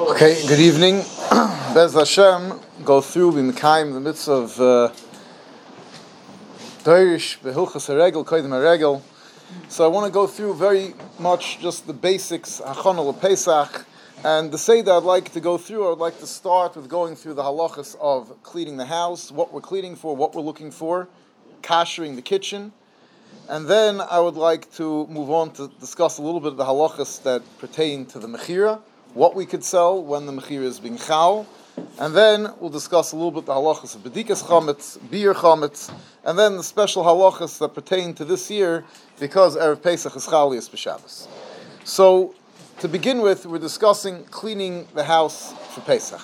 Okay, good evening. Bez Hashem, go through in the midst of uh, Dorish, Behilchas Haregel, Koidim Haregel. So I want to go through very much just the basics, Hachonal Pesach, and the Seder I'd like to go through, I'd like to start with going through the halachas of cleaning the house, what we're cleaning for, what we're looking for, kashering the kitchen, and then I would like to move on to discuss a little bit of the halachas that pertain to the Mechira, what we could sell when the Mechira is being chal, and then we'll discuss a little bit the halachas of Bedikas Chametz, Beer Chametz, and then the special halachas that pertain to this year because Erev Pesach is Chalias B'Shabbos. So, to begin with, we're discussing cleaning the house for Pesach.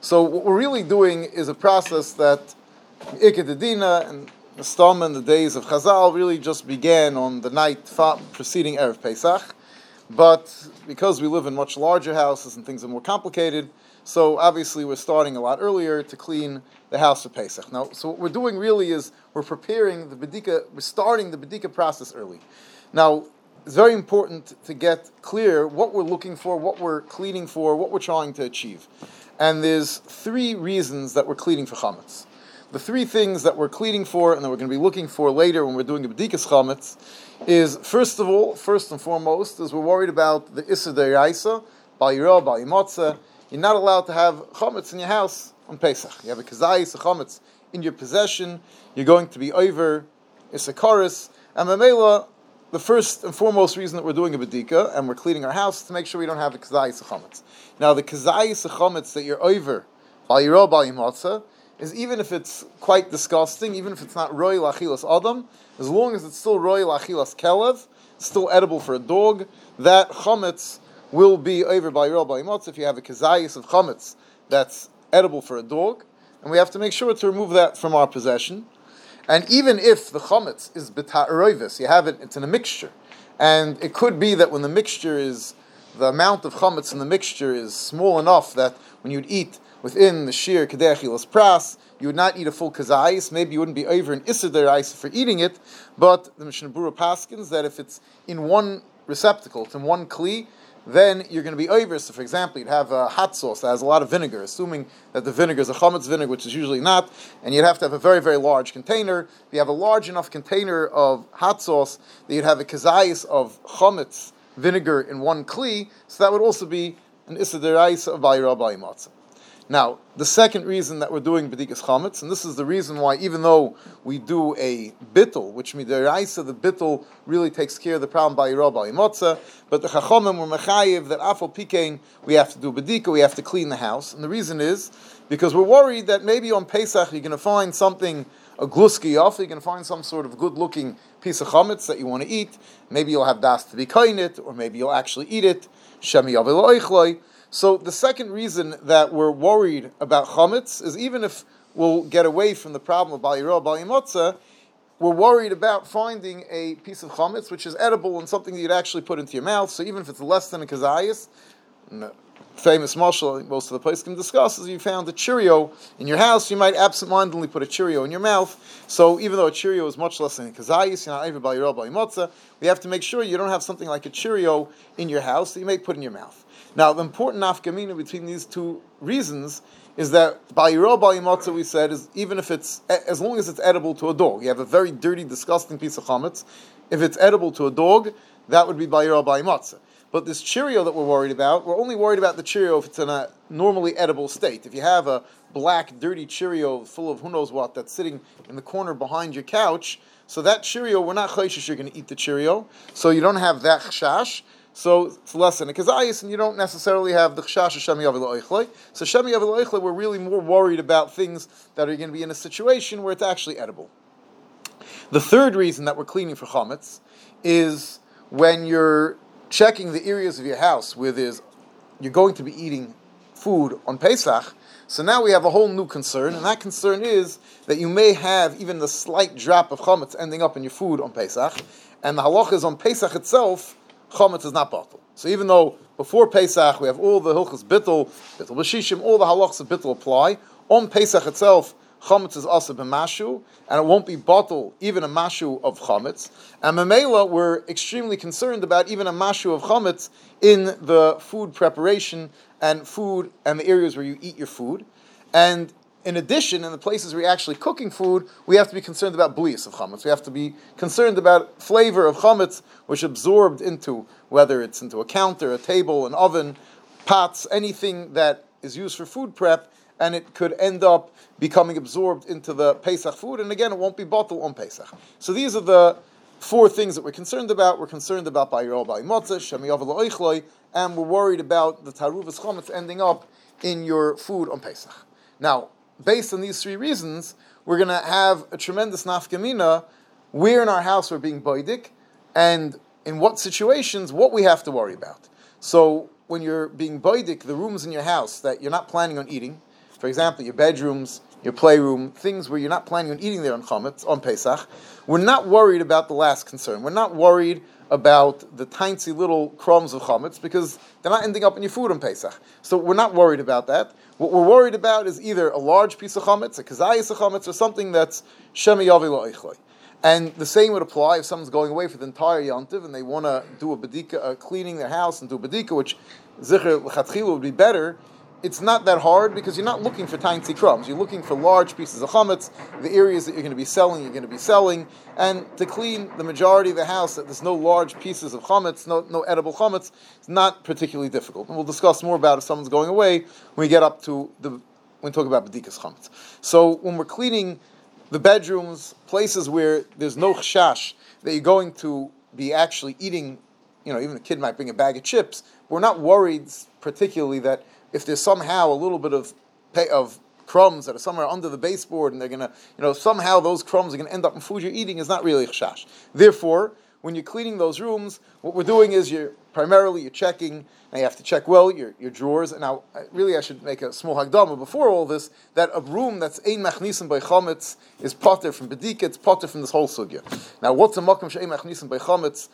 So, what we're really doing is a process that Iked and the Stam and the days of Chazal really just began on the night preceding Erev Pesach. But because we live in much larger houses and things are more complicated, so obviously we're starting a lot earlier to clean the house for Pesach. Now, so what we're doing really is we're preparing the bedika, we're starting the bedika process early. Now, it's very important to get clear what we're looking for, what we're cleaning for, what we're trying to achieve. And there's three reasons that we're cleaning for chametz. The three things that we're cleaning for and that we're going to be looking for later when we're doing the bedikas chametz is first of all, first and foremost, is we're worried about the Issa Deiraisa, Bayira, Bayimotza. You're not allowed to have chametz in your house on Pesach. You have a kazayis, a chametz in your possession. You're going to be over Issakaris. And Mamela, the first and foremost reason that we're doing a bedika and we're cleaning our house to make sure we don't have a kazayis, a chametz. Now, the kazayis, a chametz that you're over Bayira, Bayimotza, is even if it's quite disgusting, even if it's not royal achilas adam, as long as it's still royal achilas kelev, still edible for a dog, that chametz will be over by Rabbi Imotz if you have a kazayis of chametz that's edible for a dog, and we have to make sure to remove that from our possession. And even if the chametz is beta'eroivis, you have it, it's in a mixture, and it could be that when the mixture is, the amount of chametz in the mixture is small enough that when you'd eat within the shir kadechilas pras, you would not eat a full kazayis. Maybe you wouldn't be over an isidar for eating it, but the Mishnah Berurah paskins that if it's in one receptacle, it's in one kli, then you're going to be over. So, for example, you'd have a hot sauce that has a lot of vinegar, assuming that the vinegar is a chametz vinegar, which is usually not, and you'd have to have a very, very large container. If you have a large enough container of hot sauce, that you'd have a kazayis of chametz vinegar in one kli, so that would also be an isidar of bayra matzah. Now, the second reason that we're doing Bedikas Chametz, and this is the reason why, even though we do a bittel, which means the bittel really takes care of the problem by Yerah, by but the Chachomim were Mechayiv that Afal Pikein, we have to do Bedika, we have to clean the house. And the reason is because we're worried that maybe on Pesach you're going to find something, a gluski off, you're going to find some sort of good looking piece of chametz that you want to eat. Maybe you'll have das to be kain it, or maybe you'll actually eat it. Shemi so the second reason that we're worried about chametz is even if we'll get away from the problem of baliro balimotza, we're worried about finding a piece of chametz which is edible and something that you'd actually put into your mouth. So even if it's less than a kazayas, famous marshal most of the place can discuss is you found a Cheerio in your house, you might absentmindedly put a Cheerio in your mouth. So even though a Cheerio is much less than a kazayis, you're not even by your we have to make sure you don't have something like a Cheerio in your house that you may put in your mouth. Now, the important nafkamina between these two reasons is that bayiro bayimotza we said is even if it's as long as it's edible to a dog. You have a very dirty, disgusting piece of chametz. If it's edible to a dog, that would be bayiro bayimotza. But this Cheerio that we're worried about, we're only worried about the Cheerio if it's in a normally edible state. If you have a black, dirty Cheerio full of who knows what that's sitting in the corner behind your couch, so that Cheerio, we're not chayshish you're going to eat the Cheerio, so you don't have that chashash. So it's less than a kazayis, and you don't necessarily have the chashash of shemi avil So shemi avil we're really more worried about things that are going to be in a situation where it's actually edible. The third reason that we're cleaning for chametz is when you're checking the areas of your house where there's you're going to be eating food on Pesach. So now we have a whole new concern, and that concern is that you may have even the slight drop of chametz ending up in your food on Pesach, and the halach is on Pesach itself chametz is not bottle. So even though before Pesach we have all the hilchas bittel, bittel b'shishim, all the halachas of bittel apply, on Pesach itself chametz is also b'mashu, and it won't be bottle even a mashu of chametz. And memela, we're extremely concerned about even a mashu of chametz in the food preparation and food and the areas where you eat your food. And in addition, in the places you're actually cooking food, we have to be concerned about blias of chametz. We have to be concerned about flavor of chametz, which absorbed into whether it's into a counter, a table, an oven, pots, anything that is used for food prep, and it could end up becoming absorbed into the Pesach food, and again, it won't be bottled on Pesach. So these are the four things that we're concerned about. We're concerned about Bayirol Bayimotza, Shemiyav and we're worried about the Taruvas Chometz ending up in your food on Pesach. Now, based on these three reasons, we're going to have a tremendous nafkamina where in our house we're being boidik, and in what situations, what we have to worry about. So, when you're being boidik, the rooms in your house that you're not planning on eating, for example, your bedrooms, your playroom, things where you're not planning on eating there on Chametz, on Pesach, we're not worried about the last concern. We're not worried about the tiny little crumbs of Chametz because they're not ending up in your food on Pesach. So we're not worried about that. What we're worried about is either a large piece of Chametz, a kazayas of Chametz, or something that's Shemi Yavi and the same would apply if someone's going away for the entire Yantiv and they want to do a bedika, uh, cleaning their house and do a bedika, which Zikr L'chatchila would be better it's not that hard because you're not looking for tiny crumbs. You're looking for large pieces of chametz, the areas that you're going to be selling, you're going to be selling, and to clean the majority of the house that there's no large pieces of chametz, no, no edible chametz, it's not particularly difficult. And we'll discuss more about if someone's going away when we get up to the when we talk about bedikas chametz. So when we're cleaning the bedrooms, places where there's no chash that you're going to be actually eating, you know, even a kid might bring a bag of chips. We're not worried particularly that if there's somehow a little bit of pay, of crumbs that are somewhere under the baseboard and they're to, you know, somehow those crumbs are to end up in food you're eating is not really chash. Therefore, when you're cleaning those rooms, what we're doing is you're primarily you're checking, and you have to check well your, your drawers. And now, really, I should make a small hagdama before all this that a room that's ein machnisim by chametz is potter from bedika, it's potter from this whole sugya. Now, what's a makom she'ein machnisim by chametz?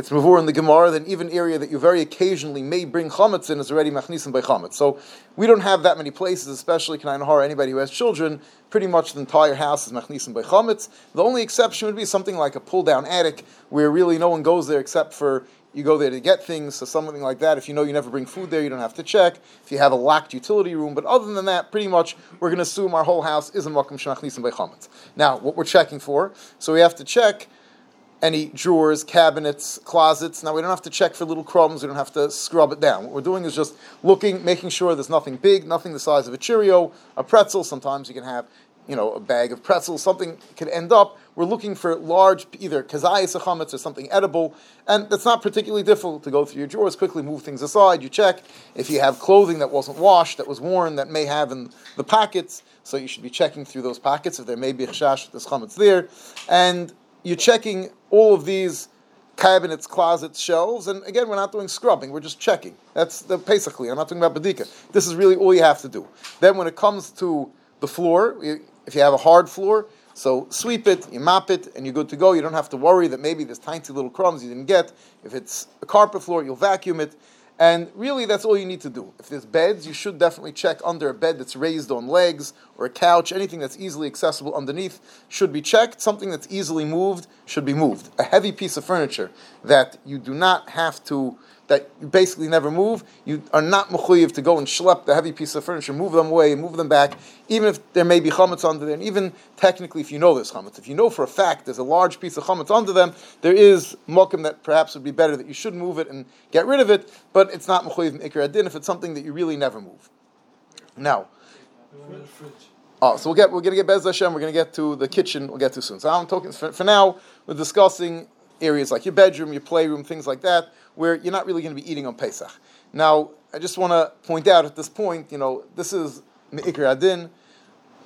It's mavur in the Gemara, then even area that you very occasionally may bring chametz in is already machnisim by chametz. So we don't have that many places, especially Kanayan Har, anybody who has children, pretty much the entire house is machnisim by chametz. The only exception would be something like a pull down attic where really no one goes there except for you go there to get things, so something like that. If you know you never bring food there, you don't have to check. If you have a locked utility room, but other than that, pretty much we're going to assume our whole house is a makom shenachnisim by chametz. Now, what we're checking for, so we have to check any drawers, cabinets, closets. Now we don't have to check for little crumbs. We don't have to scrub it down. What we're doing is just looking, making sure there's nothing big, nothing the size of a Cheerio, a pretzel. Sometimes you can have, you know, a bag of pretzels. Something could end up. We're looking for large, either kazayas or something edible, and it's not particularly difficult to go through your drawers quickly, move things aside. You check if you have clothing that wasn't washed, that was worn, that may have in the pockets. So you should be checking through those pockets if there may be a chash, there's chametz there, and you're checking all of these cabinets, closets, shelves, and again, we're not doing scrubbing, we're just checking. That's the basically. I'm not talking about badika. This is really all you have to do. Then, when it comes to the floor, if you have a hard floor, so sweep it, you mop it, and you're good to go. You don't have to worry that maybe there's tiny little crumbs you didn't get. If it's a carpet floor, you'll vacuum it. And really, that's all you need to do. If there's beds, you should definitely check under a bed that's raised on legs or a couch. Anything that's easily accessible underneath should be checked. Something that's easily moved should be moved. A heavy piece of furniture that you do not have to that you basically never move, you are not mechuyev to go and schlep the heavy piece of furniture, move them away, move them back, even if there may be chametz under there, and even technically if you know there's chametz. If you know for a fact there's a large piece of chametz under them, there is mokum that perhaps would be better that you should move it and get rid of it, but it's not mechuyev ikar adin if it's something that you really never move. Now, Oh, so we'll get we're gonna get Bez Hashem. We're gonna get to the kitchen. We'll get to soon. So I'm talking for, for now. We're discussing areas like your bedroom, your playroom, things like that, where you're not really going to be eating on Pesach. Now, I just want to point out at this point, you know, this is Me'ikr Adin.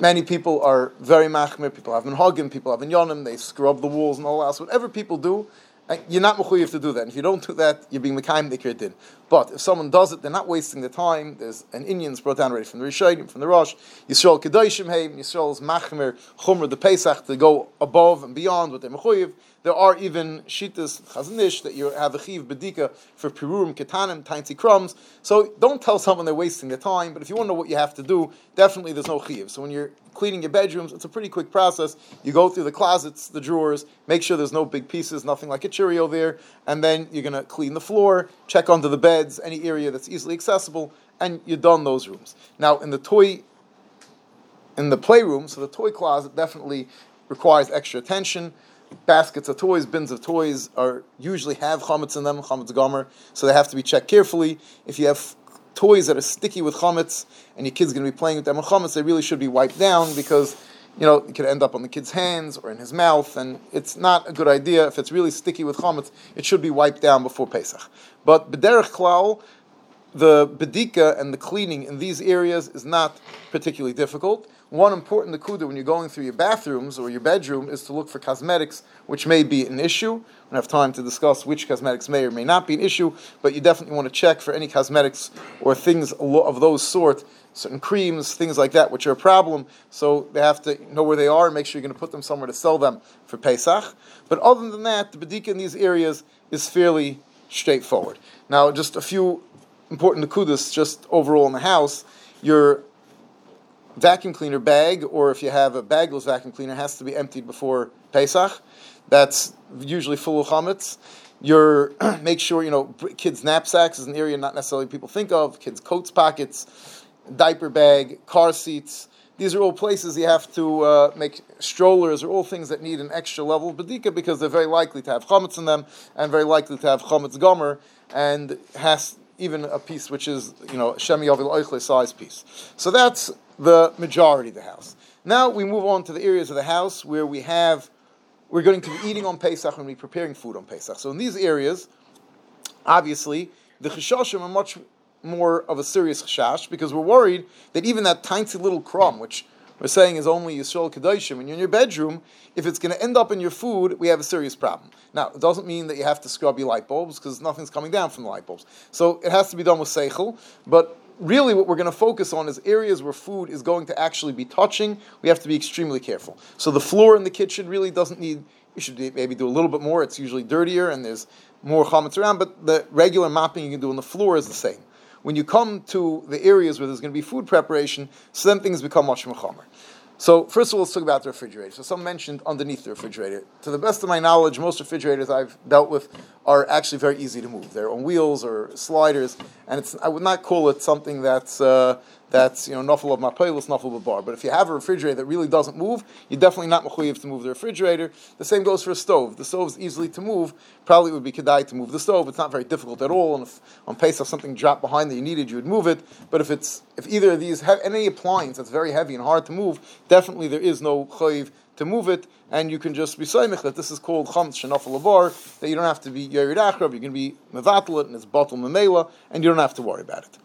Many people are very machmir, people have minhagim, people have yonim, they scrub the walls and all else. Whatever people do, eh, you're not mechuyev to do that. And if you don't do that, you're being mekayim the din. But if someone does it, they're not wasting the time. There's an Indian's brought down already from the Rishayim, from the Rosh. Yisrael kedoshim heim, Yisrael's machmir chumr the Pesach to go above and beyond what they're mechuyev. There are even shitas Chazon Ish that you have a chiv bedika for pirurim ketanim tiny crumbs. So don't tell someone they're wasting their time. But if you want to know what you have to do, definitely there's no chiv. So when you're cleaning your bedrooms, it's a pretty quick process. You go through the closets, the drawers, make sure there's no big pieces, nothing like a Cheerio there, and then you're to clean the floor, check under the beds, any area that's easily accessible, and you're done those rooms. Now, in the toy, in the playroom, so the toy closet definitely requires extra attention. Baskets of toys, bins of toys are usually have chametz in them, chametz gomer, so they have to be checked carefully. If you have toys that are sticky with chametz and your kid's going to be playing with them with chametz, they really should be wiped down because you know, it could end up on the kid's hands or in his mouth, and it's not a good idea. If it's really sticky with chametz, it should be wiped down before Pesach. But b'derech klal, the bedika and the cleaning in these areas is not particularly difficult. One important nakuda when you're going through your bathrooms or your bedroom is to look for cosmetics which may be an issue. We don't have time to discuss which cosmetics may or may not be an issue, but you definitely want to check for any cosmetics or things of those sort, certain creams, things like that, which are a problem. So they have to know where they are and make sure you're going to put them somewhere to sell them for Pesach. But other than that, the bedika in these areas is fairly straightforward. Now, just a few important nakudas just overall in the house. Your vacuum cleaner bag, or if you have a bagless vacuum cleaner, has to be emptied before Pesach. That's usually full of chametz. Your make sure you know kids' knapsacks is an area not necessarily people think of. Kids' coats pockets, diaper bag, car seats. These are all places you have to uh, make strollers are all things that need an extra level of badika because they're very likely to have chametz in them and very likely to have chametz gomer and has even a piece which is you know shemi yavil oichle size piece. So that's the majority of the house. Now we move on to the areas of the house where we have, we're going to be eating on Pesach and be preparing food on Pesach. So in these areas, obviously, the cheshashim are much more of a serious chashash because we're worried that even that tiny little crumb, which we're saying is only Yisrael Kedoshim, when you're in your bedroom, if it's going to end up in your food, we have a serious problem. Now, it doesn't mean that you have to scrub your light bulbs because nothing's coming down from the light bulbs. So it has to be done with Seichel, but really what we're going to focus on is areas where food is going to actually be touching. We have to be extremely careful. So the floor in the kitchen really doesn't need, you should maybe do a little bit more. It's usually dirtier and there's more chametz around, but the regular mopping you can do on the floor is the same. When you come to the areas where there's going to be food preparation, so then things become much more chamer. So first of all, let's talk about the refrigerator. So some mentioned underneath the refrigerator. To the best of my knowledge, most refrigerators I've dealt with are actually very easy to move. They're on wheels or sliders, and it's I would not call it something that's uh, that's you know nuffle of mapelis, nuffle of bar. But if you have a refrigerator that really doesn't move, you're definitely not mechuyev to move the refrigerator. The same goes for a stove. The stove is easily to move. Probably it would be kedai to move the stove. It's not very difficult at all. And if on Pesach something dropped behind that you needed, you would move it. But if it's if either of these have any appliance that's very heavy and hard to move, definitely there is no chayiv to move it, and you can just be saimich that this is called chametz shenafel avar, that you don't have to be yerid achrab, you can be mevatel it, and it's bottle memela, and you don't have to worry about it.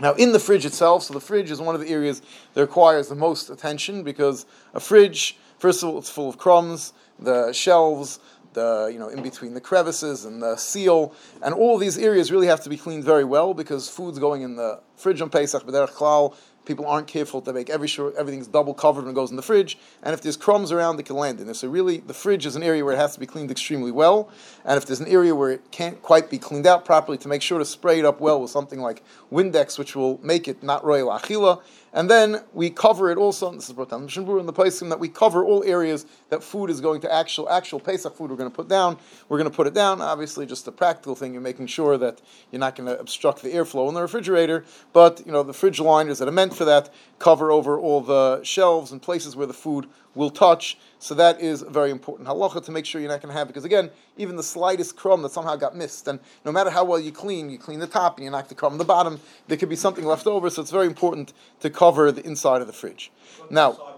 Now, in the fridge itself, so the fridge is one of the areas that requires the most attention because a fridge, first of all, it's full of crumbs, the shelves, the you know in between the crevices and the seal, and all these areas really have to be cleaned very well because food's going in the fridge on Pesach, b'derech klal, people aren't careful to make every sure everything's double covered when it goes in the fridge. And if there's crumbs around, it can land in there. So really, the fridge is an area where it has to be cleaned extremely well. And if there's an area where it can't quite be cleaned out properly, to make sure to spray it up well with something like Windex, which will make it not royal achila. And then we cover it also. This is Brotan Mishnah in the place that we cover all areas that food is going to actual actual Pesach food we're going to put down. We're going to put it down. Obviously, just a practical thing. You're making sure that you're not going to obstruct the airflow in the refrigerator. But you know the fridge liners that are meant for that cover over all the shelves and places where the food will touch. So that is very important halacha to make sure you're not going to have because again, even the slightest crumb that somehow got missed, and no matter how well you clean, you clean the top and you knock the crumb the bottom, there could be something left over. So it's very important to cover the inside of the fridge. Now.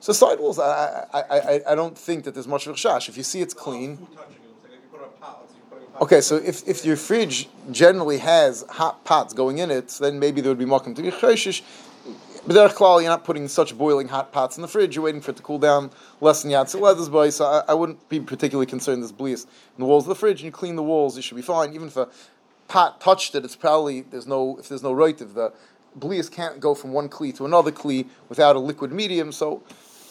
So sidewalls, I, I, I, I don't think that there's much of a shash. If you see it's clean. Okay, so if, if your fridge generally has hot pots going in it, then maybe there would be mokum to be. B'derech klal, you're not putting such boiling hot pots in the fridge. You're waiting for it to cool down less than yatz leathers boy. So I, I, wouldn't be particularly concerned. this blias in the walls of the fridge, and you clean the walls. You should be fine. Even if a pot touched it, it's probably there's no if there's no right if the blias can't go from one kli to another kli without a liquid medium. So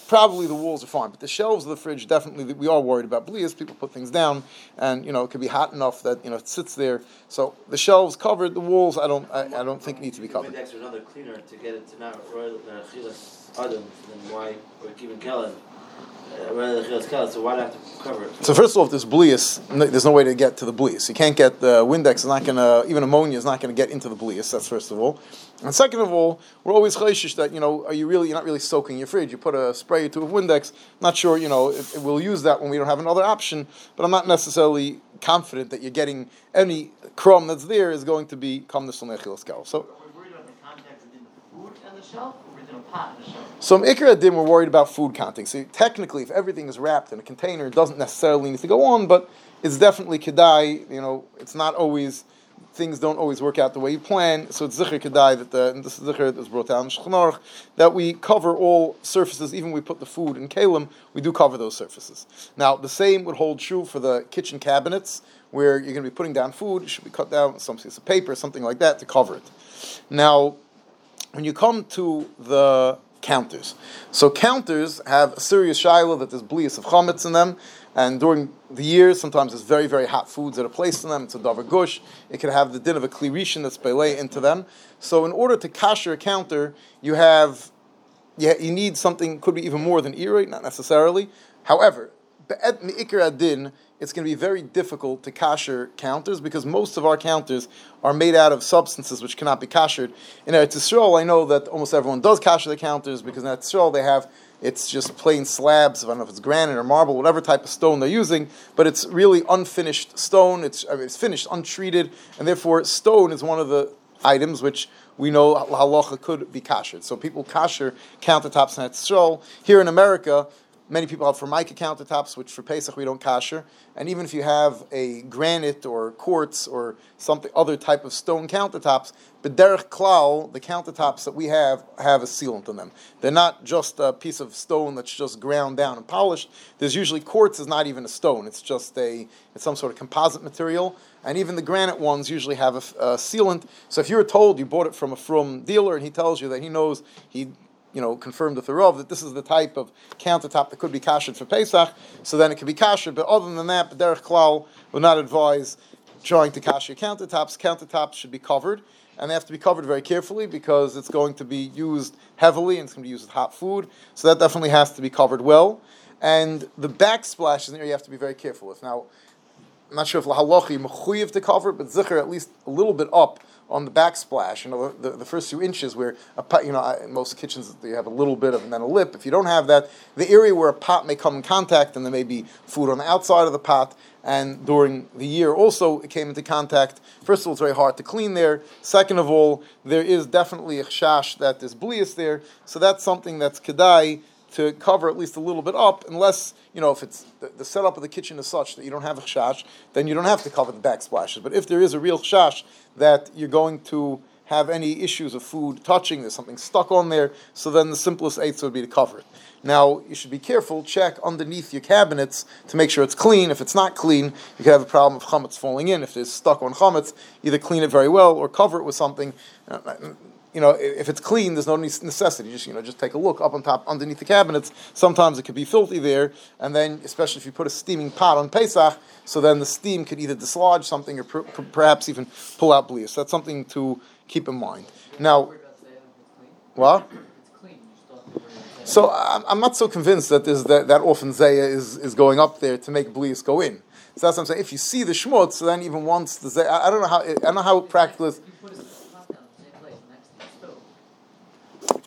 probably the walls are fine, but the shelves of the fridge definitely we are worried about blias. People put things down, and you know it could be hot enough that you know it sits there. So the shelves covered, the walls I don't I, I don't think need to be covered. another cleaner to get it to not royal why kellen? So why do I have to cover it? So first of all, if there's blius, there's no way to get to the blius. You can't get the Windex is not going to even ammonia is not going to get into the blius. That's first of all. And second of all, we're always chayshish that you know are you really you're not really soaking your fridge. You put a spray or two of Windex. Not sure you know if, if we'll use that when we don't have another option. But I'm not necessarily confident that you're getting any crumb that's there is going to be come the So. We're worried about the contact between the food and the shelf. So Ikra Adim, we're worried about food counting. So technically, if everything is wrapped in a container, it doesn't necessarily need to go on, but it's definitely kedai. You know, it's not always things don't always work out the way you plan. So it's zikr kedai that the and this is zikr that's brought down in that we cover all surfaces. Even we put the food in kalim, we do cover those surfaces. Now the same would hold true for the kitchen cabinets where you're going to be putting down food. It should be cut down with some piece of paper, something like that, to cover it. Now when you come to the counters, so counters have a serious shiloh that there's blias of chametz in them, and during the years, sometimes there's very, very hot foods that are placed in them. It's a davar gush. It could have the din of a klirishin that's belay into them. So, in order to kasher a counter, you have, yeah, you need something, could be even more than irate, not necessarily. However, be'et mi'ikr adin, it's going to be very difficult to kasher counters because most of our counters are made out of substances which cannot be kashered. In Eretz Yisrael, I know that almost everyone does kasher the counters because in Eretz Yisrael they have it's just plain slabs. I don't know if it's granite or marble, whatever type of stone they're using, but it's really unfinished stone. It's, I mean, it's finished, untreated, and therefore stone is one of the items which we know halacha could be kashered. So people kasher countertops in Eretz Yisrael. Here in America, Many people have formica countertops, which for Pesach we don't kasher. And even if you have a granite or quartz or something other type of stone countertops, but derech klal, the countertops that we have have a sealant on them. They're not just a piece of stone that's just ground down and polished. There's usually quartz is not even a stone. It's just a it's some sort of composite material. And even the granite ones usually have a, a sealant. So if you were told you bought it from a from dealer and he tells you that he knows he you know, confirmed with the Rav that this is the type of countertop that could be kashed for Pesach, so then it could be kashed. But other than that, Derech Klal would not advise trying to cash your countertops. Countertops should be covered, and they have to be covered very carefully because it's going to be used heavily and it's going to be used with hot food. So that definitely has to be covered well. And the backsplash is an area you have to be very careful with. Now, I'm not sure if halachi mechuyev to cover, but zikr at least a little bit up on the backsplash, you know, the, the first few inches where a pot, you know, in most kitchens you have a little bit of and then a lip. If you don't have that, the area where a pot may come in contact and there may be food on the outside of the pot, and during the year also it came into contact. First of all, it's very hard to clean there. Second of all, there is definitely a chash that there's blias there, so that's something that's kedai to cover at least a little bit up, unless you know if it's the, the, setup of the kitchen is such that you don't have a chash, then you don't have to cover the backsplashes. But if there is a real chash that you're going to have any issues of food touching, there's something stuck on there, so then the simplest eighth would be to cover it. Now, you should be careful, check underneath your cabinets to make sure it's clean. If it's not clean, you could have a problem of chametz falling in. If it's stuck on chametz, either clean it very well or cover it with something. Uh, You know, if it's clean, there's no necessity. Just you know, just take a look up on top, underneath the cabinets. Sometimes it could be filthy there, and then especially if you put a steaming pot on Pesach, so then the steam could either dislodge something or per, perhaps even pull out blias. So that's something to keep in mind. Now, what? So I'm, I'm not so convinced that that, that often Zaya is, is going up there to make blias go in. So that's what I'm saying. If you see the schmutz, then even once the Zaya, I, I don't know how I don't know how practical is.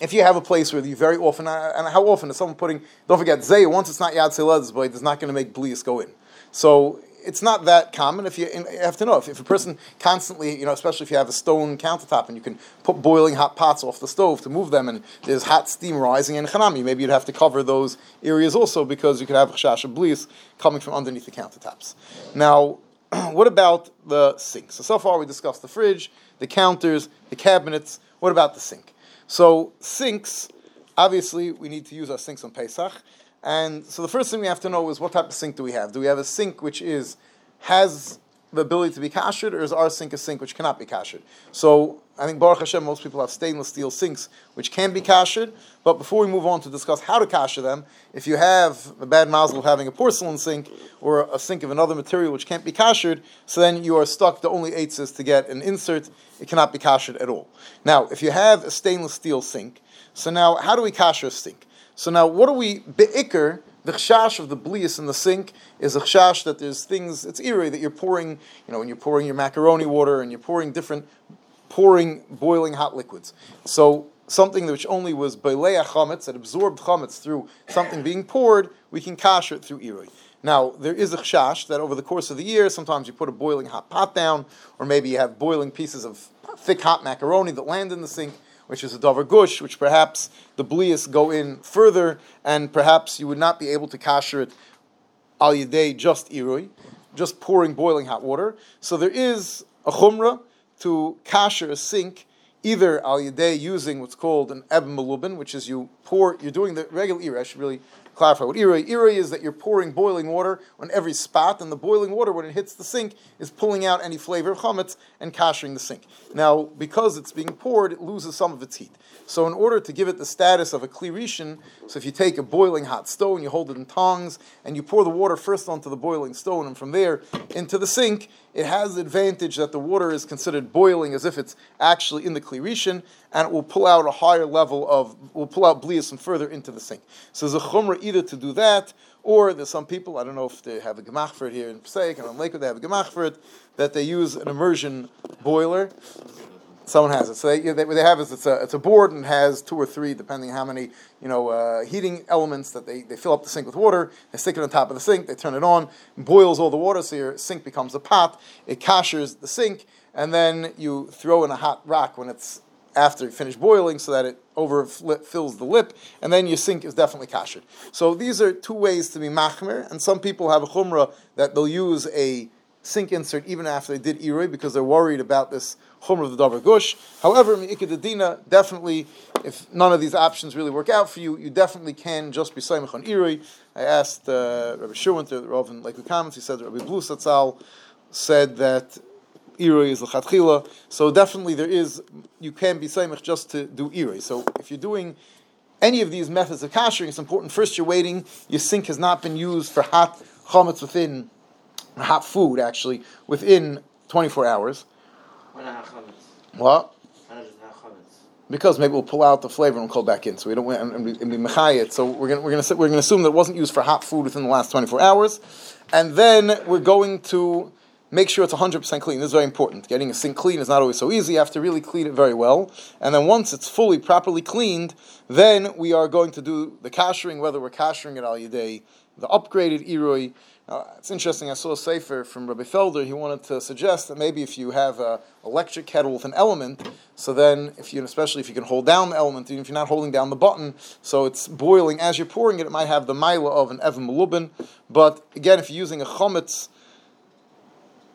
If you have a place where you very often, and how often is someone putting, don't forget, Zay, once it's not Yad Selez, but it's not going to make Blias go in. So it's not that common. If you, you have to know, if, if, a person constantly, you know, especially if you have a stone countertop and you can put boiling hot pots off the stove to move them and there's hot steam rising in Hanami, maybe you'd have to cover those areas also because you could have a Chash Blias coming from underneath the countertops. Now, what about the sink? So, so far we discussed the fridge, the counters, the cabinets. What about the sink? So sinks, obviously, we need to use our sinks on Pesach. And so the first thing we have to know is what type of sink do we have? Do we have a sink which is has the ability to be kashered, or is our sink a sink which cannot be kashered? So I think Baruch Hashem, most people have stainless steel sinks which can be kashered. But before we move on to discuss how to kasher them, if you have a bad mazel of having a porcelain sink or a sink of another material which can't be kashered, so then you are stuck. The only eight is to get an insert; it cannot be kashered at all. Now, if you have a stainless steel sink, so now how do we kasher a sink? So now, what do we beikr? The chash of the blias in the sink is a chash that there's things, it's eerie that you're pouring, you know, when you're pouring your macaroni water and you're pouring different, pouring boiling hot liquids. So something which only was beleah chametz, that absorbed chametz through something being poured, we can kasher it through eerie. Now, there is a chash that over the course of the year, sometimes you put a boiling hot pot down, or maybe you have boiling pieces of thick hot macaroni that land in the sink, which is a dover gush, which perhaps the blias go in further, and perhaps you would not be able to kasher it al yedei just irui, just pouring boiling hot water. So there is a chumrah to kasher a sink either al yedei using what's called an eb malubin, which is you pour, you're doing the regular ira. Really clarify what irui. Irui is that you're pouring boiling water on every spot, and the boiling water, when it hits the sink, is pulling out any flavor of chametz and kashering the sink. Now, because it's being poured, it loses some of its heat. So, in order to give it the status of a klirishin, so if you take a boiling hot stone, you hold it in tongs, and you pour the water first onto the boiling stone, and from there into the sink, it has the advantage that the water is considered boiling as if it's actually in the klirishin, and it will pull out a higher level of, will pull out blias from further into the sink. So there's a chumrah either to do that, or there's some people, I don't know if they have a gemach for it here in Passaic, and on Lakewood they have a gemach for it, that they use an immersion boiler. Someone has it. So they, they, what they have is it's a, it's a board and has two or three, depending how many you know uh, heating elements that they, they fill up the sink with water. They stick it on top of the sink. They turn it on, boils all the water, so your sink becomes a pot. It kashers the sink, and then you throw in a hot rock when it's after you finish boiling, so that it overfills the lip, and then your sink is definitely kasher. So these are two ways to be machmer, and some people have a chumrah that they'll use a sink insert even after they did irui because they're worried about this chumrah of the davar gush. However, Ikadadina, definitely, if none of these options really work out for you, you definitely can just be Saimach on irui. I asked uh, Rabbi Shurwinter, the Rav in Lakewood Comments, he said Rabbi Blue Satzal said that irui is l'chatchila. So definitely there is, you can be Saimach just to do irui. So if you're doing any of these methods of kashering, it's important. First, you're waiting. Your sink has not been used for hot chametz within hot food, actually, within 24 hours. Why not have chametz? What? Why not just have chametz? Because maybe we'll pull out the flavor and we'll call back in, so we don't want and, and be mechayet. So we're gonna we're gonna we're gonna assume that it wasn't used for hot food within the last 24 hours, and then we're going to make sure it's 100% clean. This is very important. Getting a sink clean is not always so easy. You have to really clean it very well. And then once it's fully, properly cleaned, then we are going to do the kashering, whether we're kashering it al yidei, the upgraded irui. Uh, it's interesting, I saw a sefer from Rabbi Felder. He wanted to suggest that maybe if you have an electric kettle with an element, so then if you, especially if you can hold down the element, even if you're not holding down the button, so it's boiling as you're pouring it, it might have the mila of an evan malubin. But again, if you're using a chometz,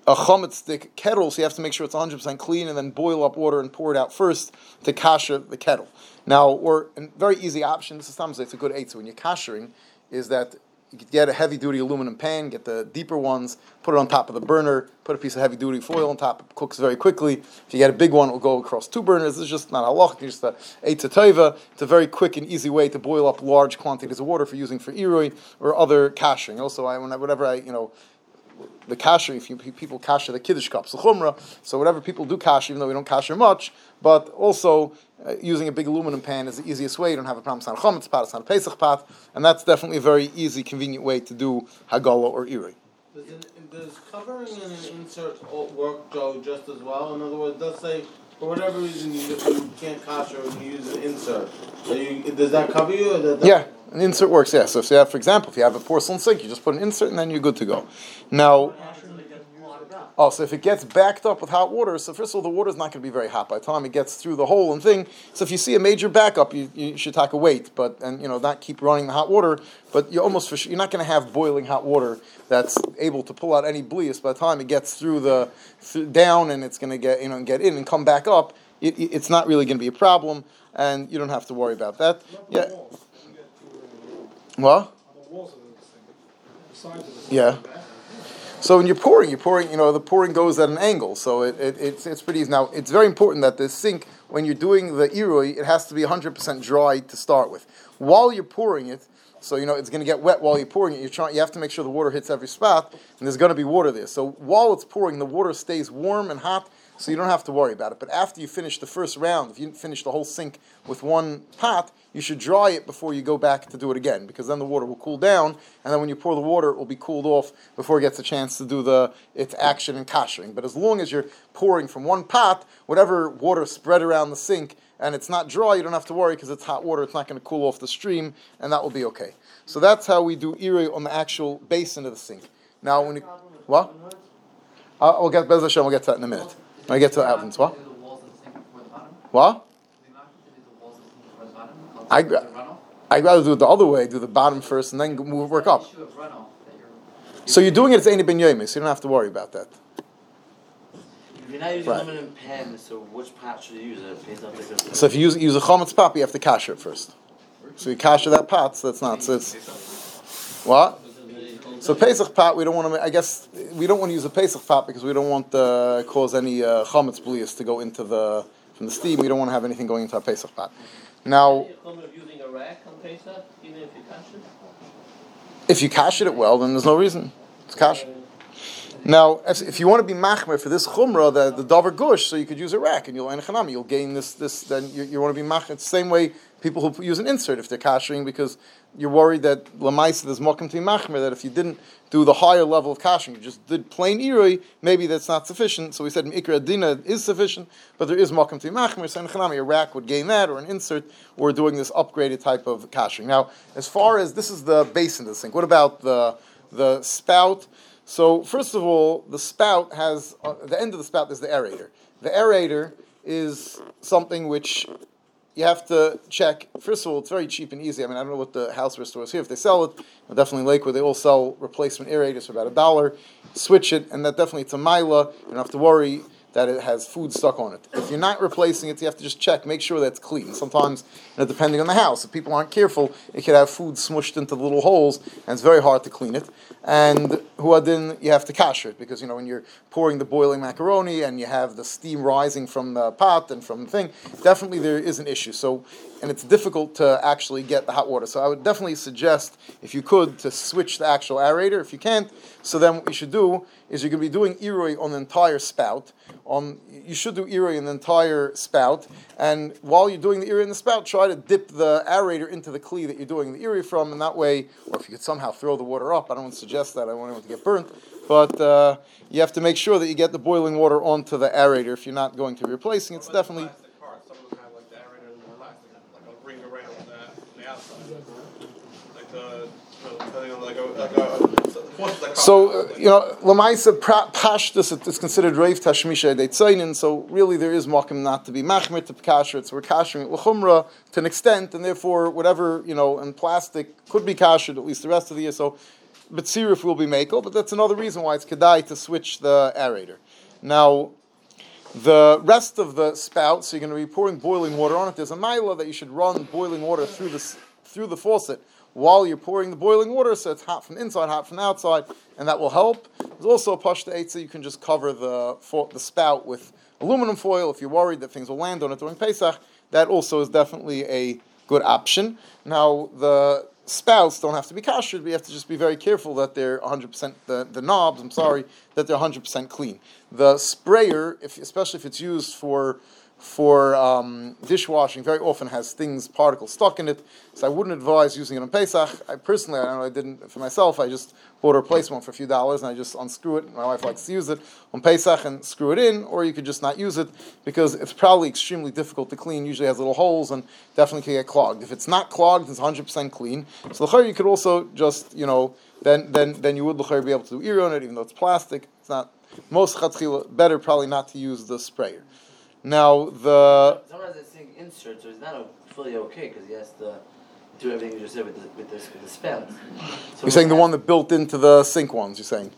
a chometz stick kettle, so you have to make sure it's 100% clean and then boil up water and pour it out first to kasher the kettle. Now, or a very easy option, this is sometimes it's a good eight, so when you're kashering, is that you could get a heavy duty aluminum pan, get the deeper ones, put it on top of the burner, put a piece of heavy duty foil on top, it cooks very quickly. If you get a big one, it will go across two burners. This is just not halach, it's just a eight tova. It's a very quick and easy way to boil up large quantities of water for using for irui or other kashering. Also, I, whenever I, you know, the kasher, if you, people kasher the kiddush cups, the chumrah. So whatever people do kasher, even though we don't kasher much, but also uh, using a big aluminum pan is the easiest way. You don't have a problem. It's not a chametz pot, it's not a pesach pot, and that's definitely a very easy, convenient way to do hagala or iri. Does, it, does covering in an insert work Joe just as well? In other words, let's say for whatever reason you, you can't kosher and you use an insert. So you, does that cover you? Or that, that- Yeah, an insert works. Yeah. So if you have, for example, if you have a porcelain sink, you just put an insert and then you're good to go. Now. Oh, so if it gets backed up with hot water, so first of all, the water is not going to be very hot by the time it gets through the hole and thing. So if you see a major backup, you, you should take a wait, but and you know not keep running the hot water. But you almost for sure, you're not going to have boiling hot water that's able to pull out any blias by the time it gets through the through, down and it's going to get you know get in and come back up. It- it's not really going to be a problem, and you don't have to worry about that. Yeah. What? Yeah. So when you're pouring, you're pouring, you know, the pouring goes at an angle, so it, it, it's, it's pretty easy. Now, it's very important that the sink, when you're doing the irui, it has to be 100% dry to start with. While you're pouring it, so you know it's going to get wet while you're pouring it. You're trying, you have to make sure the water hits every spot, and there's going to be water there. So while it's pouring, the water stays warm and hot so you don't have to worry about it. But after you finish the first round, if you finish the whole sink with one pot, you should dry it before you go back to do it again, because then the water will cool down, and then when you pour the water, it will be cooled off before it gets a chance to do the its action and kashering. But as long as you're pouring from one pot, whatever water spread around the sink and it's not dry, you don't have to worry because it's hot water. It's not going to cool off the stream, and that will be okay. So that's how we do iri on the actual basin of the sink. Now, when you what? Uh, we'll get Bez Hashem. We'll get to that in a minute. When I get to the ovens, what? What? I I'd rather do it the other way. Do the bottom first, and then move work up. So you're doing it as any ben. So you don't have to worry about that. If you're not using Right. pan, so which pot should you use? It So if you use use a chametz pot, you have to kasher it first. So you kasher that pot. So that's not. So it's what? So Pesach pot, we don't want to. I guess we don't want to use a Pesach pot because we don't want to cause any uh, chametz blias to go into the from the steam. We don't want to have anything going into our Pesach pot. Now, using a rack on Pesach, even if you catch it? well, then there's no reason. It's kasher. Now, if, you want to be machmer for this chumrah, the, the davar gush, so you could use a rack and you'll ein chanami, you'll gain this this. Then you, you want to be machmer. It's the same way people who use an insert if they're kashering because you're worried that lamaisa there's mokum to be machmer that if you didn't do the higher level of kashering, you just did plain irui, maybe that's not sufficient. So we said ikra dina is sufficient, but there is mokum to be machmer. So ein chanami, a rack would gain that or an insert or doing this upgraded type of kashering. Now, as far as this is the basin of the sink, what about the the spout? So first of all, the spout has uh, the end of the spout is the aerator. The aerator is something which you have to check. First of all, it's very cheap and easy. I mean, I don't know what the house stores here if they sell it. Definitely Lakewood, they all sell replacement aerators for about a dollar. Switch it, and that definitely it's a mila. You don't have to worry that it has food stuck on it. If you're not replacing it, you have to just check, make sure that it's clean. Sometimes, you know, depending on the house, if people aren't careful, it could have food smushed into the little holes, and it's very hard to clean it. And huadin, you have to kasher it because you know when you're pouring the boiling macaroni and you have the steam rising from the pot and from the thing, definitely there is an issue. So, and it's difficult to actually get the hot water. So I would definitely suggest, if you could, to switch the actual aerator. If you can't, so then what you should do is you're going to be doing irui on the entire spout. On you should do irui on the entire spout, and while you're doing the irui in the spout, try to dip the aerator into the kli that you're doing the irui from, and that way, or if you could somehow throw the water up, I don't want to suggest that. I don't want anyone to get burnt, but uh, you have to make sure that you get the boiling water onto the aerator. If you're not going to be replacing, it's definitely. Like a like a, So, uh, you know, Lamaisa Pashtus is considered Reiv Tashmisha Deitzainin, so really there is Makim not to be Machmir to Kasher, it's we're Kashering it L'chumra to an extent, and therefore whatever, you know, in plastic could be Kashered at least the rest of the year, so Betsirif will be Mako, but that's another reason why it's Kedai to switch the aerator. Now, the rest of the spout, so you're going to be pouring boiling water on it. There's a mila that you should run boiling water through the through the faucet while you're pouring the boiling water, so it's hot from inside, hot from outside, and that will help. There's also a pashta eitzah. You can just cover the fa- the spout with aluminum foil if you're worried that things will land on it during Pesach. That also is definitely a good option. Now the spouts don't have to be kashered, we have to just be very careful that they're 100%, the, the knobs, I'm sorry, that they're 100% clean. The sprayer, if, especially if it's used for for um, dishwashing, very often has things, particles stuck in it. So I wouldn't advise using it on Pesach. I personally, I know, I didn't for myself. I just bought a replacement for a few dollars and I just unscrew it. My wife likes to use it on Pesach and screw it in, or you could just not use it because it's probably extremely difficult to clean. Usually has little holes and definitely can get clogged. If it's not clogged, it's 100% clean. So the you could also just, you know, then then then you would be able to do ear on it, even though it's plastic. It's not most chatzchila better probably not to use the sprayer. Now the sometimes it's saying insert, so it's not a fully okay because he has to do everything you just said with the with the, with the spout. So you're saying the one that built into the sink ones. You're saying.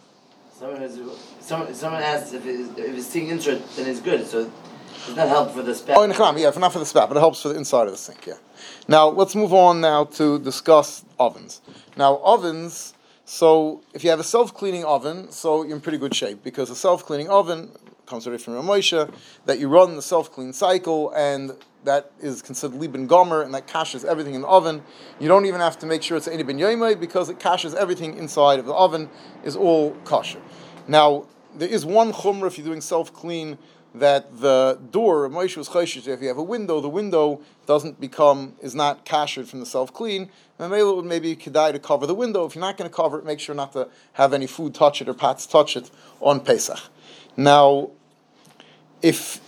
Someone has, someone someone asks if it's, if it's saying insert, then it's good. So it's not help for the spout. Oh, in Chlam, yeah, not for the spout, but it helps for the inside of the sink. Yeah. Now let's move on now to discuss ovens. Now ovens. So if you have a self-cleaning oven, so you're in pretty good shape because a self-cleaning oven comes already from Ramosha that you run the self-clean cycle and that is considered liben gomer and that caches everything in the oven. You don't even have to make sure it's any ben yoimei because it caches everything inside of the oven is all kosher. Now there is one chumrah if you're doing self-clean that the door, Moshe was chayshish, if you have a window, the window doesn't become, is not kashered from the self-clean, then maybe it would maybe kedai to cover the window. If you're not going to cover it, make sure not to have any food touch it or pots touch it on Pesach. Now, if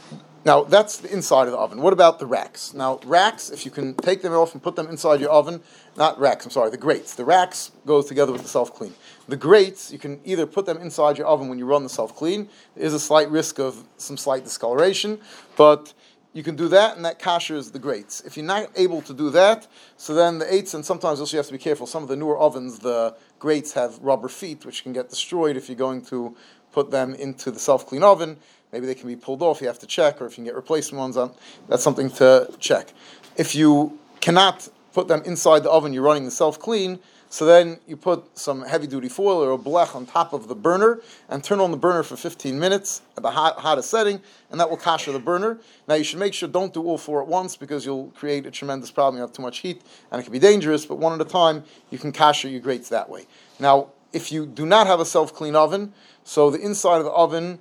now that's the inside of the oven. What about the racks? Now racks, if you can take them off and put them inside your oven, not racks. I'm sorry, the grates. The racks goes together with the self clean. The grates, you can either put them inside your oven when you run the self clean. There is a slight risk of some slight discoloration, but you can do that, and that kashers the grates. If you're not able to do that, so then the eights, and sometimes also you have to be careful. Some of the newer ovens, the grates have rubber feet, which can get destroyed if you're going to put them into the self clean oven. Maybe they can be pulled off. You have to check, or if you can get replacement ones on, that's something to check. If you cannot put them inside the oven, you're running the self clean. So then you put some heavy duty foil or a blech on top of the burner and turn on the burner for 15 minutes at the hot, hottest setting, and that will kasher the burner. Now you should make sure don't do all four at once because you'll create a tremendous problem. You have too much heat and it can be dangerous, but one at a time you can kasher your grates that way. Now, if you do not have a self clean oven, so the inside of the oven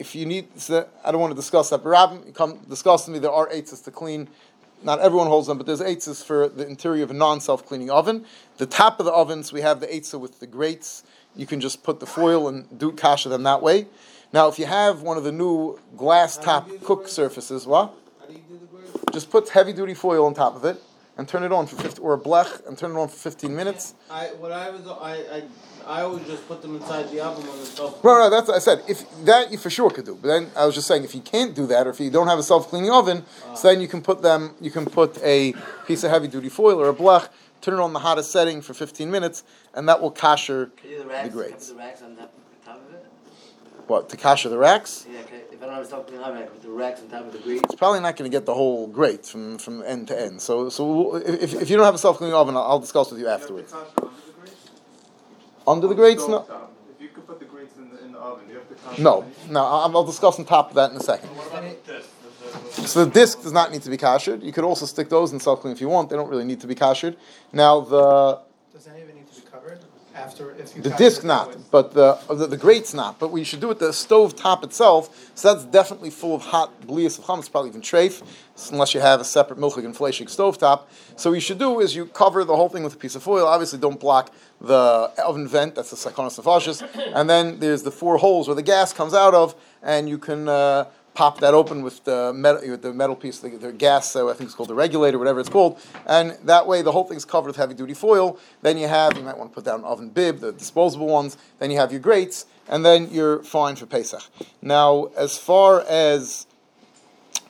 if you need, I don't want to discuss that, but Rabbi, come discuss to me. There are eitzes to clean. Not everyone holds them, but there's eitzes for the interior of a non-self-cleaning oven. The top of the ovens, we have the eitzah with the grates. You can just put the foil and do kasher them that way. Now, if you have one of the new glass top cook surfaces, what? Just put heavy-duty foil on top of it and turn it on for 50, or a blech and turn it on for 15 minutes. I what I was I, I I always just put them inside the oven on the self. No, no, that's what I said. If that you for sure could do, but then I was just saying if you can't do that, or if you don't have a self-cleaning oven, ah. so then you can put them. You can put a piece of heavy-duty foil or a blech, turn it on the hottest setting for 15 minutes, and that will kasher Can the racks, the grates. The racks on top, top of it? What to kasher the racks? Yeah, okay. If I don't have a self-cleaning I put the racks on top of the grate. It's probably not going to get the whole grate from, from end to end. So so if, if you don't have a self-cleaning oven, I'll, I'll discuss with you afterwards. Under the grates, no. If you could put the grates in the, in the oven, you have to count. No, no, I'll, I'll discuss on top of that in a second. What about this? The- the- So the disc does not need to be kashered. You could also stick those in self clean if you want. They don't really need to be kashered. Now the Does any of it need to be covered after if you? the disc not, with- but the, the the grate's not. But we should do it the stove top itself. So that's definitely full of hot blias of chametz, probably even treif, unless you have a separate milchig and fleshig stove top. So what you should do is you cover the whole thing with a piece of foil. Obviously, don't block the oven vent. That's the nefashis. And then there's the four holes where the gas comes out of, and you can. Uh, Pop that open with the metal, with the metal piece, the, the gas, uh, I think it's called the regulator, whatever it's called, and that way the whole thing's covered with heavy duty foil. Then you have, you might want to put down an oven bib, the disposable ones. Then you have your grates, and then you're fine for Pesach. Now, as far as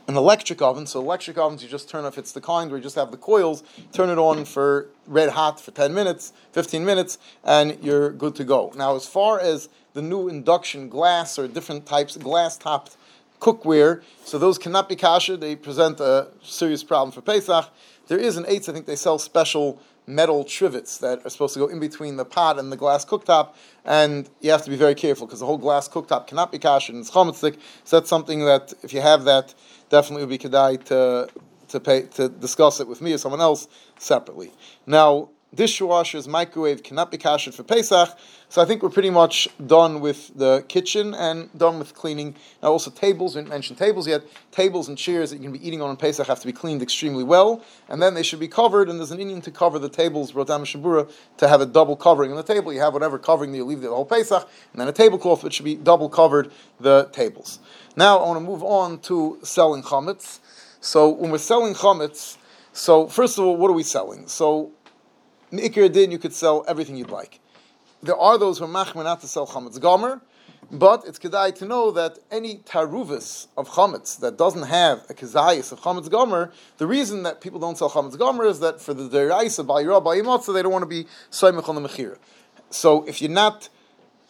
an electric oven, so electric ovens, you just turn off, it's the kind where you just have the coils, turn it on for red hot for 10 minutes, 15 minutes, and you're good to go. Now, as far as the new induction glass or different types glass topped cookware, so those cannot be kosher, they present a serious problem for Pesach. There is an eights, I think they sell special metal trivets that are supposed to go in between the pot and the glass cooktop, and you have to be very careful because the whole glass cooktop cannot be kosher and it's chametzik. So that's something that if you have that, definitely would be kedai to to pay to discuss it with me or someone else separately. Now, dishwashers, microwave cannot be kashed for Pesach, so I think we're pretty much done with the kitchen and done with cleaning. Now, also tables, we didn't mention tables yet. Tables and chairs that you can be eating on in Pesach have to be cleaned extremely well, and then they should be covered, and there's an Indian to cover the tables, Rotam Shabura, to have a double covering on the table. You have whatever covering that you leave the whole Pesach, and then a tablecloth, which should be double covered the tables. Now, I want to move on to selling chametz. So, when we're selling chametz, so first of all, what are we selling? So, Nikir din, you could sell everything you'd like. There are those who are machmer not to sell chametz gomer, but it's kedai to know that any taruvis of chametz that doesn't have a kezayis of chametz gomer, the reason that people don't sell chametz gomer is that for the deraisa by Yerah by Yimotza, they don't want to be soymech on the mechira. So if you're not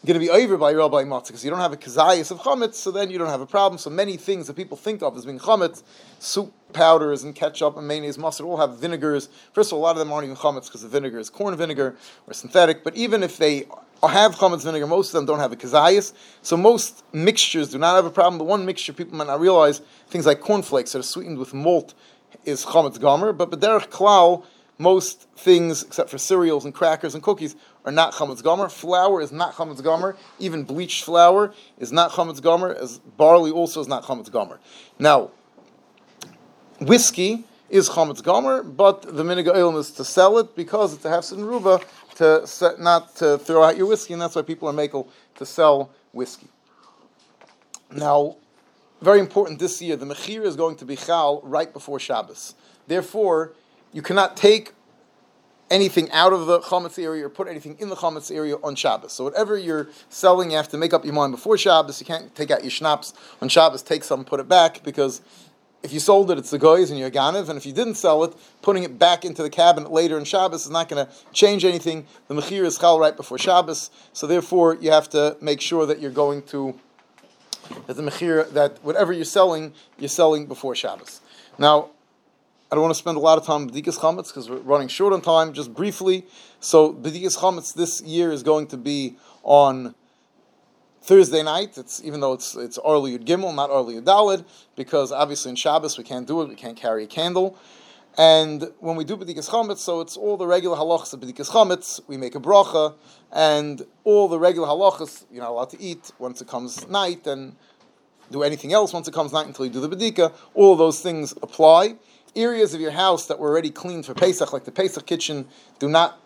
going to be over by Rabbi Matzah because you don't have a kazayas of chametz, so then you don't have a problem. So many things that people think of as being chametz, soup powders and ketchup and mayonnaise, mustard, all have vinegars. First of all, a lot of them aren't even chametz because the vinegar is corn vinegar or synthetic. But even if they have chametz vinegar, most of them don't have a kazayas. So most mixtures do not have a problem. The one mixture people might not realize, things like cornflakes that are sweetened with malt, is chametz gomer. But b'derech klal, most things, except for cereals and crackers and cookies, are not chametz gomer. Flour is not chametz gomer. Even bleached flour is not chametz gomer. As barley also is not chametz gomer. Now, whiskey is chametz gomer, but the oil is to sell it because it's a hefsid ruba to set, not to throw out your whiskey, and that's why people are makel to sell whiskey. Now, very important this year, the mechir is going to be chal right before Shabbos. Therefore, you cannot take anything out of the chametz area or put anything in the chametz area on Shabbos. So whatever you're selling, you have to make up your mind before Shabbos. You can't take out your schnapps on Shabbos, take some, put it back, because if you sold it, it's the goys and you're ganiv, and if you didn't sell it, putting it back into the cabinet later in Shabbos is not going to change anything. The mechir is chal right before Shabbos, so therefore you have to make sure that you're going to that the mechir that whatever you're selling, you're selling before Shabbos. Now, I don't want to spend a lot of time on Bedikas Chametz because we're running short on time. Just briefly, so Bedikas Chametz this year is going to be on Thursday night. It's even though it's it's Arli Yud Gimel, not Arli Yud Dalid, because obviously in Shabbos we can't do it. We can't carry a candle. And when we do B'dikas Chametz, so it's all the regular halachas of B'dikas Chametz. We make a bracha, and all the regular halachas, you're not allowed to eat once it comes night, and do anything else once it comes night until you do the B'dika. All those things apply. Areas of your house that were already cleaned for Pesach, like the Pesach kitchen, do not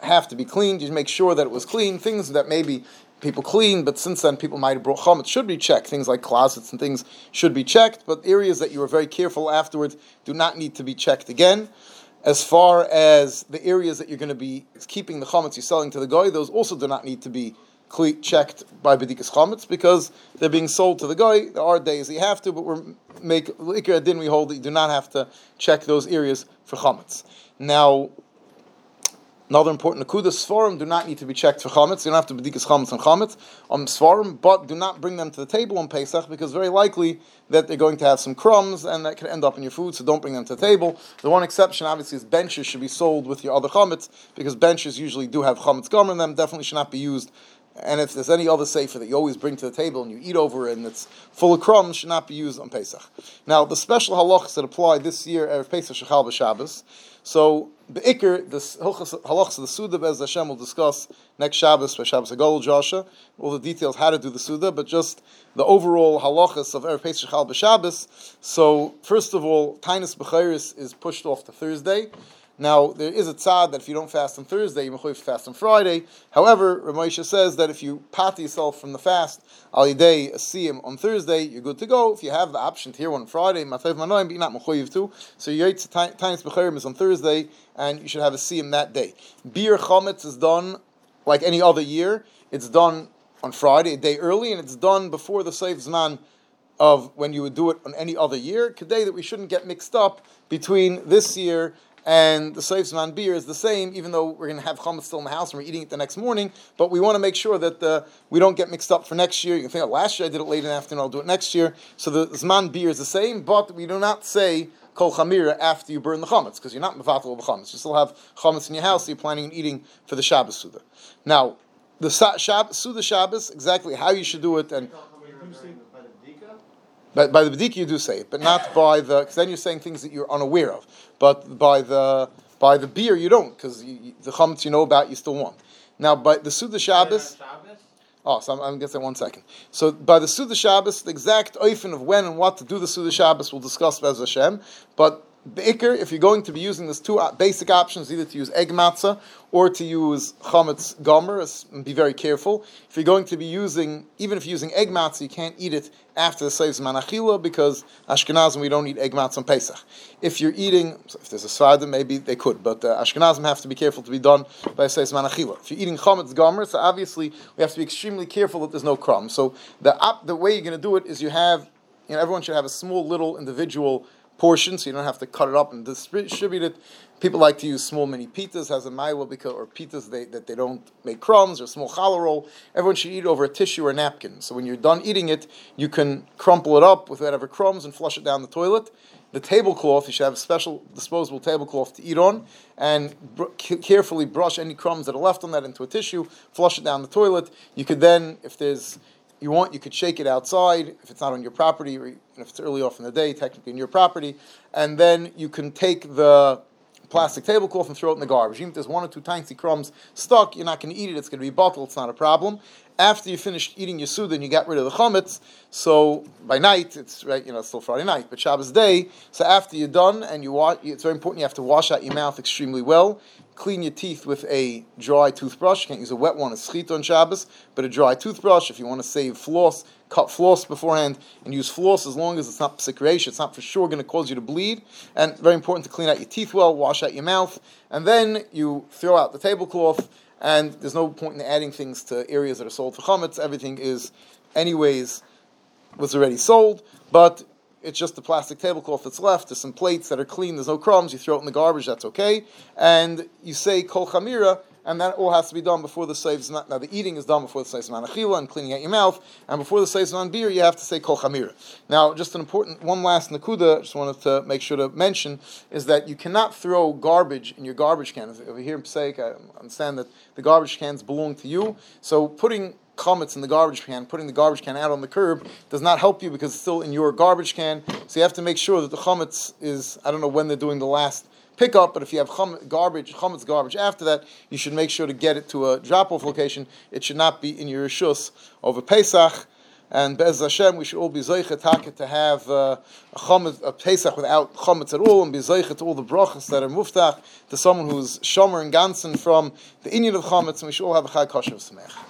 have to be cleaned. You make sure that it was clean. Things that maybe people clean, but since then people might have brought chametz should be checked. Things like closets and things should be checked, but areas that you were very careful afterwards do not need to be checked again. As far as the areas that you're going to be keeping the chametz you're selling to the guy, those also do not need to be checked by bedikas chametz because they're being sold to the guy. There are days you have to, but we're make ikar din we hold that you do not have to check those areas for chametz. Now, Another important nakuda, svarim do not need to be checked for chametz. You don't have to bedikas chametz and chametz on svarim, but do not bring them to the table on Pesach because very likely that they're going to have some crumbs and that could end up in your food. So don't bring them to the table. The one exception, obviously, is benchers should be sold with your other chametz because benchers usually do have chametz gomer in them. Definitely should not be used. And if there's any other sefer that you always bring to the table and you eat over it and it's full of crumbs, should not be used on Pesach. Now, the special halachas that apply this year, Erev Pesach Shechal B'Shabbos, so the Iker, the halachas of the Suda, as Hashem will discuss next Shabbos by Shabbos Agol Joshua, all the details how to do the Suda, but just the overall halachas of Erev Pesach Shechal B'Shabbos. So first of all, Tainus B'Chayris is pushed off to Thursday. Now, there is a tzad that if you don't fast on Thursday, you may fast on Friday. However, Rav Moshe says that if you pat yourself from the fast, al yidei uh, asiyim on Thursday, you're good to go. If you have the option to hear one on Friday, matayv manoim, but not mechoyiv too. So your times bechirim is on Thursday, and you should have a siyim that day. Biur chometz is done like any other year. It's done on Friday, a day early, and it's done before the Seif Zman of when you would do it on any other year. Today, that we shouldn't get mixed up between this year and the Seif Zman biur is the same, even though we're going to have chametz still in the house and we're eating it the next morning. But we want to make sure that uh, we don't get mixed up for next year. You can think, oh, last year I did it late in the afternoon, I'll do it next year. So the Zman biur is the same, but we do not say kol chamira after you burn the chametz because you're not mevatel the chametz. You still have chametz in your house. So you're planning on eating for the Shabbos Suda. Now, the Shab- Suda Shabbos, exactly how you should do it, and by, by the bedika you do say it, but not by the because then you're saying things that you're unaware of. But by the by the biur you don't because the chametz you know about you still want. Now by the Suda Shabbos. Oh, so I'm, I'm say one second. So by the Suda Shabbos, the exact oifen of when and what to do the Suda Shabbos we'll discuss Bez Hashem. But Be'ikr, if you're going to be using these two basic options, either to use egg matzah or to use chametz gomer, be very careful. If you're going to be using, even if you're using egg matzah, you can't eat it after the Seif Manachila because Ashkenazim, we don't eat egg matzah on Pesach. If you're eating, if there's a Sefardim, maybe they could, but uh, Ashkenazim have to be careful to be done by Seif Manachila. If you're eating chametz gomer, so obviously we have to be extremely careful that there's no crumbs. So the, op- the way you're going to do it is you have, you know, everyone should have a small little individual portion, so you don't have to cut it up and distribute it. People like to use small mini pitas as a maila because or pitas they, that they don't make crumbs or small challah roll. Everyone should eat over a tissue or a napkin. So when you're done eating it, you can crumple it up with whatever crumbs and flush it down the toilet. The tablecloth, you should have a special disposable tablecloth to eat on, and br- carefully brush any crumbs that are left on that into a tissue. Flush it down the toilet. You could then, if there's you want, you could shake it outside if it's not on your property, or if it's early off in the day, technically in your property, and then you can take the plastic tablecloth and throw it in the garbage. Even if there's one or two tiny crumbs stuck, you're not going to eat it. It's going to be bottled. It's not a problem. After you finished eating your suda and you got rid of the chametz, so by night it's right, you know, it's still Friday night, but Shabbos day. So after you're done and you wash, it's very important. You have to wash out your mouth extremely well. Clean your teeth with a dry toothbrush. You can't use a wet one, a schita on Shabbos, but a dry toothbrush. If you want to save floss, cut floss beforehand and use floss as long as it's not psik reisha. It's not for sure going to cause you to bleed. And very important to clean out your teeth well, wash out your mouth, and then you throw out the tablecloth. And there's no point in adding things to areas that are sold for chametz. Everything is, anyways, was already sold, but it's just the plastic tablecloth that's left. There's some plates that are clean. There's no crumbs. You throw it in the garbage. That's okay. And you say kol chamira, and that all has to be done before the saves. Now the eating is done before the saves manachila and cleaning out your mouth, and before the saves on biur, you have to say kol chamira. Now, just an important one last nakuda. Just wanted to make sure to mention is that you cannot throw garbage in your garbage can. Over here in Passaic, I understand that the garbage cans belong to you. So putting chametz in the garbage can, putting the garbage can out on the curb does not help you because it's still in your garbage can. So you have to make sure that the chametz is, I don't know when they're doing the last pickup, but if you have garbage, chametz garbage after that, you should make sure to get it to a drop-off location. It should not be in your rishus over Pesach. And Bez Hashem, we should all be zeicha to have uh, a, chametz, a Pesach without chametz at all, and be zeicha to all the brachas that are muftach to someone who's shomer and gansen from the Indian of chametz, and we should all have a chag kosher of samech.